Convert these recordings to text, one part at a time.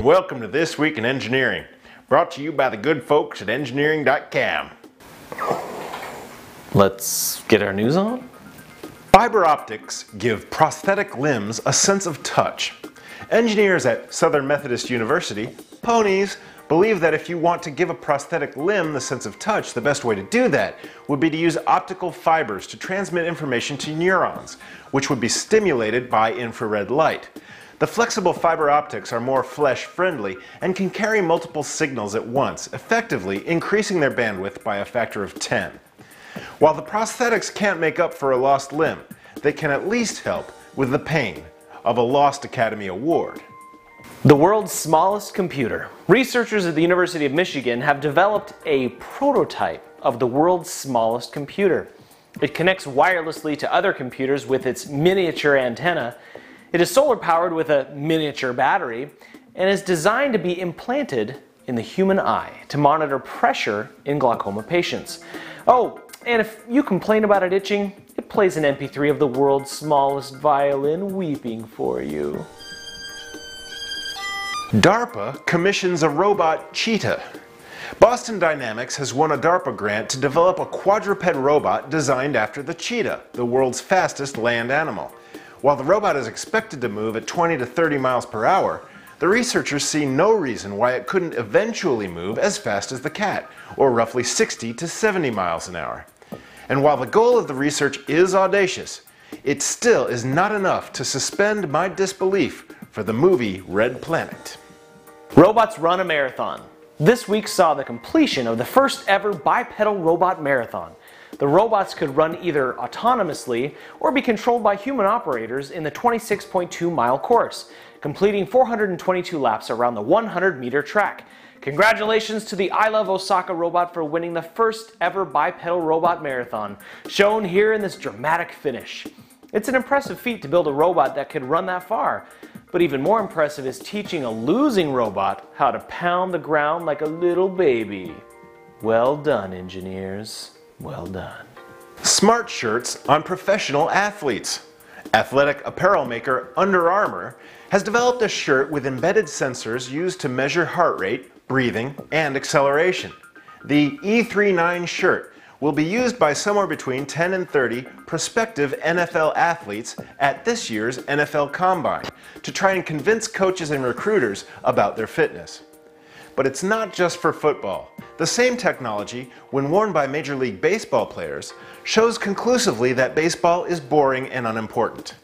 Welcome to This Week in Engineering, brought to you by the good folks at engineering.com. Let's get our news on. Fiber optics give prosthetic limbs a sense of touch. Engineers at Southern Methodist University, ponies, believe that if you want to give a prosthetic limb the sense of touch, the best way to do that would be to use optical fibers to transmit information to neurons, which would be stimulated by infrared light. The flexible fiber optics are more flesh friendly and can carry multiple signals at once, effectively increasing their bandwidth by a factor of 10. While the prosthetics can't make up for a lost limb, they can at least help with the pain of a lost Academy Award. The world's smallest computer. Researchers at the University of Michigan have developed a prototype of the world's smallest computer. It connects wirelessly to other computers with its miniature antenna it is solar powered with a miniature battery and is designed to be implanted in the human eye to monitor pressure in glaucoma patients. Oh, and if you complain about it itching, it plays an MP3 of the world's smallest violin weeping for you. DARPA commissions a robot cheetah. Boston Dynamics has won a DARPA grant to develop a quadruped robot designed after the cheetah, the world's fastest land animal. While the robot is expected to move at 20 to 30 miles per hour, the researchers see no reason why it couldn't eventually move as fast as the cat, or roughly 60 to 70 miles an hour. And while the goal of the research is audacious, it still is not enough to suspend my disbelief for the movie Red Planet. Robots run a marathon. This week saw the completion of the first ever bipedal robot marathon. The robots could run either autonomously or be controlled by human operators in the 26.2 mile course, completing 422 laps around the 100 meter track. Congratulations to the I Love Osaka robot for winning the first ever bipedal robot marathon, shown here in this dramatic finish. It's an impressive feat to build a robot that could run that far, but even more impressive is teaching a losing robot how to pound the ground like a little baby. Well done, engineers. Well done. Smart shirts on professional athletes. Athletic apparel maker Under Armour has developed a shirt with embedded sensors used to measure heart rate, breathing, and acceleration. The E39 shirt will be used by somewhere between 10 and 30 prospective NFL athletes at this year's NFL Combine to try and convince coaches and recruiters about their fitness. But it's not just for football. The same technology, when worn by Major League Baseball players, shows conclusively that baseball is boring and unimportant.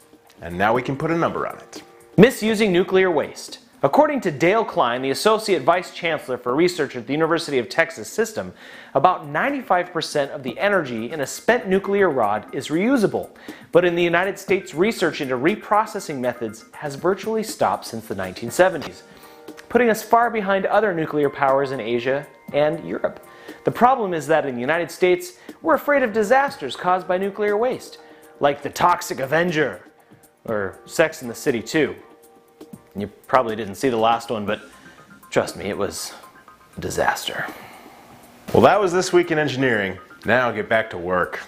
And now we can put a number on it. Misusing nuclear waste. According to Dale Klein, the Associate Vice Chancellor for Research at the University of Texas System, about 95% of the energy in a spent nuclear rod is reusable. But in the United States, research into reprocessing methods has virtually stopped since the 1970s putting us far behind other nuclear powers in Asia and Europe. The problem is that in the United States, we're afraid of disasters caused by nuclear waste, like the Toxic Avenger, or Sex and the City 2. You probably didn't see the last one, but trust me, it was a disaster. Well, that was This Week in Engineering. Now get back to work.